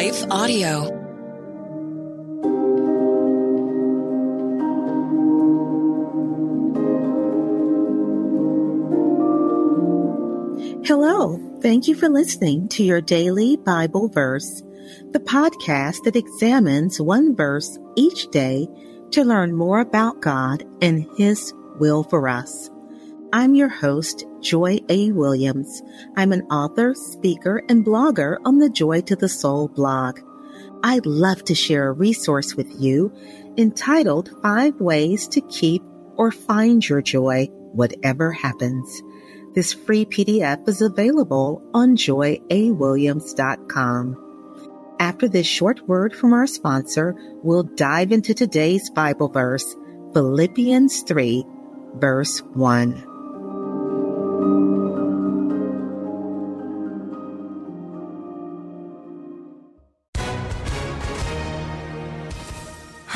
Life Audio. Hello. Thank you for listening to your daily Bible verse, the podcast that examines one verse each day to learn more about God and His will for us. I'm your host, Joy A. Williams. I'm an author, speaker, and blogger on the Joy to the Soul blog. I'd love to share a resource with you entitled Five Ways to Keep or Find Your Joy, Whatever Happens. This free PDF is available on joyawilliams.com. After this short word from our sponsor, we'll dive into today's Bible verse, Philippians 3, verse 1.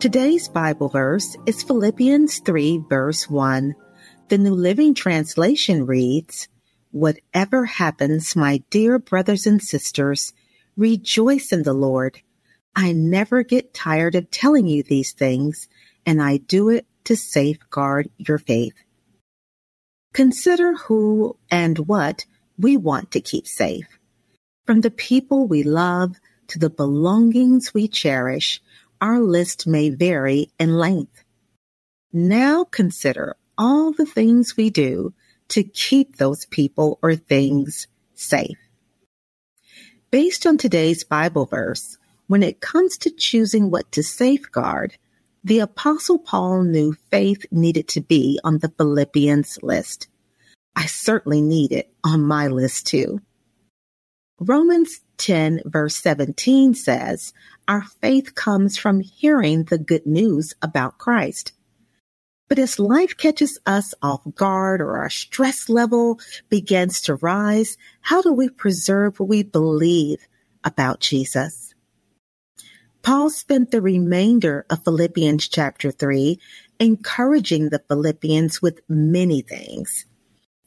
Today's Bible verse is Philippians 3, verse 1. The New Living Translation reads, Whatever happens, my dear brothers and sisters, rejoice in the Lord. I never get tired of telling you these things, and I do it to safeguard your faith. Consider who and what we want to keep safe. From the people we love to the belongings we cherish, our list may vary in length. Now consider all the things we do to keep those people or things safe. Based on today's Bible verse, when it comes to choosing what to safeguard, the Apostle Paul knew faith needed to be on the Philippians list. I certainly need it on my list too. Romans 10 verse 17 says, our faith comes from hearing the good news about Christ. But as life catches us off guard or our stress level begins to rise, how do we preserve what we believe about Jesus? Paul spent the remainder of Philippians chapter 3 encouraging the Philippians with many things.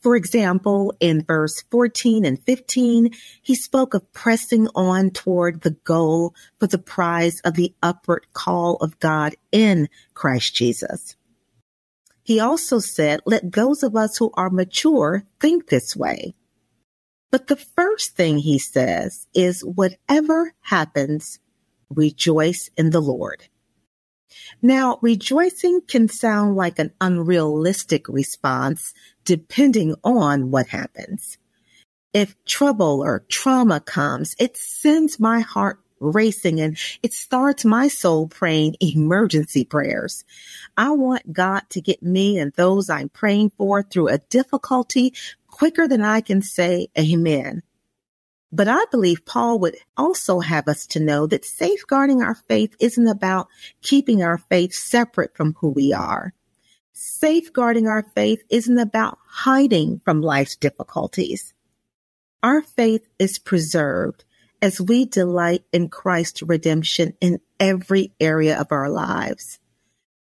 For example, in verse 14 and 15, he spoke of pressing on toward the goal for the prize of the upward call of God in Christ Jesus. He also said, let those of us who are mature think this way. But the first thing he says is, whatever happens, rejoice in the Lord. Now, rejoicing can sound like an unrealistic response depending on what happens. If trouble or trauma comes, it sends my heart racing and it starts my soul praying emergency prayers. I want God to get me and those I'm praying for through a difficulty quicker than I can say amen. But I believe Paul would also have us to know that safeguarding our faith isn't about keeping our faith separate from who we are. Safeguarding our faith isn't about hiding from life's difficulties. Our faith is preserved as we delight in Christ's redemption in every area of our lives.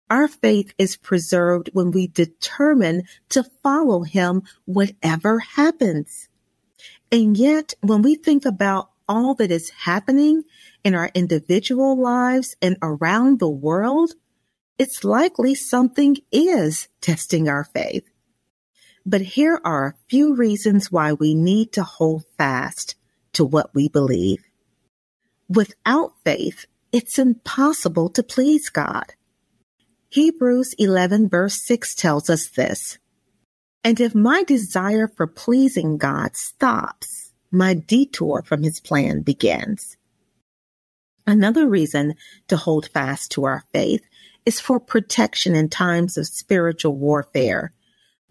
Our faith is preserved when we determine to follow him whatever happens. And yet, when we think about all that is happening in our individual lives and around the world, it's likely something is testing our faith. But here are a few reasons why we need to hold fast to what we believe. Without faith, it's impossible to please God. Hebrews 11 verse 6 tells us this. And if my desire for pleasing God stops, my detour from his plan begins. Another reason to hold fast to our faith is for protection in times of spiritual warfare.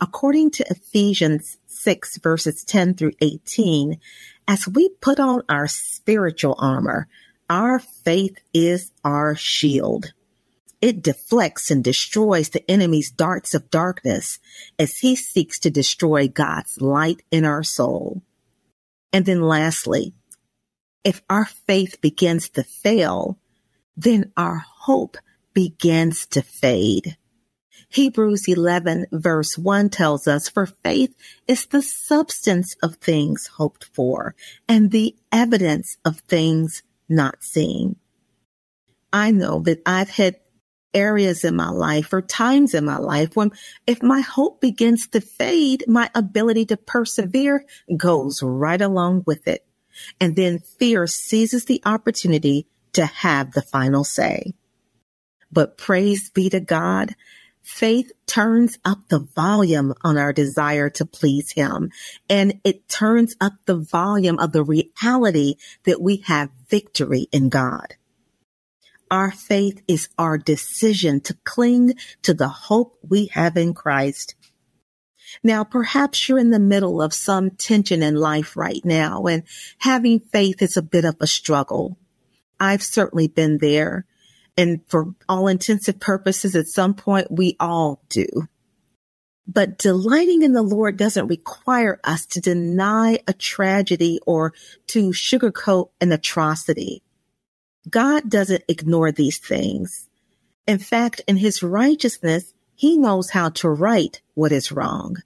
According to Ephesians 6 verses 10 through 18, as we put on our spiritual armor, our faith is our shield. It deflects and destroys the enemy's darts of darkness as he seeks to destroy God's light in our soul. And then lastly, if our faith begins to fail, then our hope begins to fade. Hebrews 11 verse 1 tells us, for faith is the substance of things hoped for and the evidence of things not seen. I know that I've had areas in my life or times in my life when if my hope begins to fade, my ability to persevere goes right along with it. And then fear seizes the opportunity to have the final say. But praise be to God. Faith turns up the volume on our desire to please Him, and it turns up the volume of the reality that we have victory in God. Our faith is our decision to cling to the hope we have in Christ. Now, perhaps you're in the middle of some tension in life right now and having faith is a bit of a struggle. I've certainly been there. And for all intensive purposes, at some point, we all do. But delighting in the Lord doesn't require us to deny a tragedy or to sugarcoat an atrocity. God doesn't ignore these things. In fact, in his righteousness, he knows how to right what is wrong.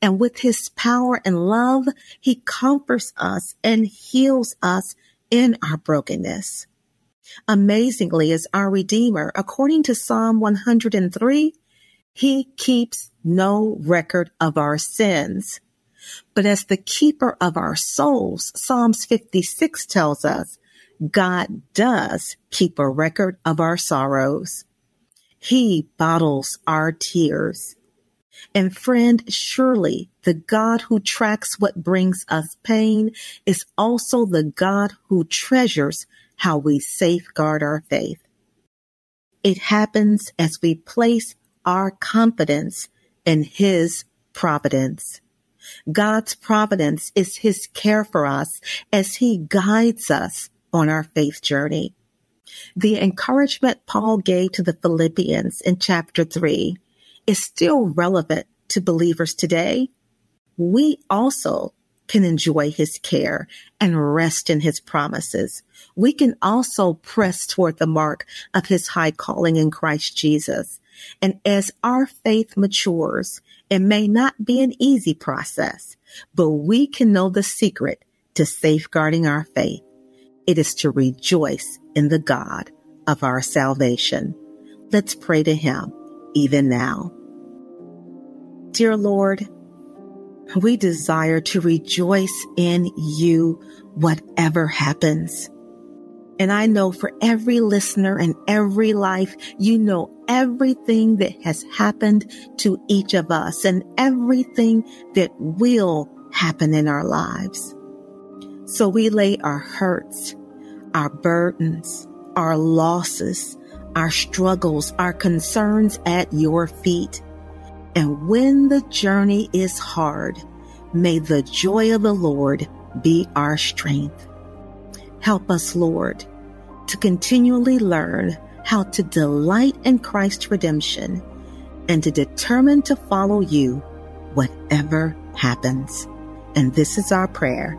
And with his power and love, he comforts us and heals us in our brokenness. Amazingly, as our Redeemer, according to Psalm 103, he keeps no record of our sins. But as the keeper of our souls, Psalms 56 tells us, God does keep a record of our sorrows. He bottles our tears. And friend, surely the God who tracks what brings us pain is also the God who treasures how we safeguard our faith. It happens as we place our confidence in His providence. God's providence is His care for us as He guides us on our faith journey. The encouragement Paul gave to the Philippians in chapter 3 is still relevant to believers today. We also can enjoy his care and rest in his promises. We can also press toward the mark of his high calling in Christ Jesus. And as our faith matures, it may not be an easy process, but we can know the secret to safeguarding our faith. It is to rejoice in the God of our salvation. Let's pray to him even now. Dear Lord, we desire to rejoice in you, whatever happens. And I know for every listener and every life, you know everything that has happened to each of us and everything that will happen in our lives. So we lay our hurts, our burdens, our losses, our struggles, our concerns at your feet. And when the journey is hard, may the joy of the Lord be our strength. Help us, Lord, to continually learn how to delight in Christ's redemption and to determine to follow you whatever happens. And this is our prayer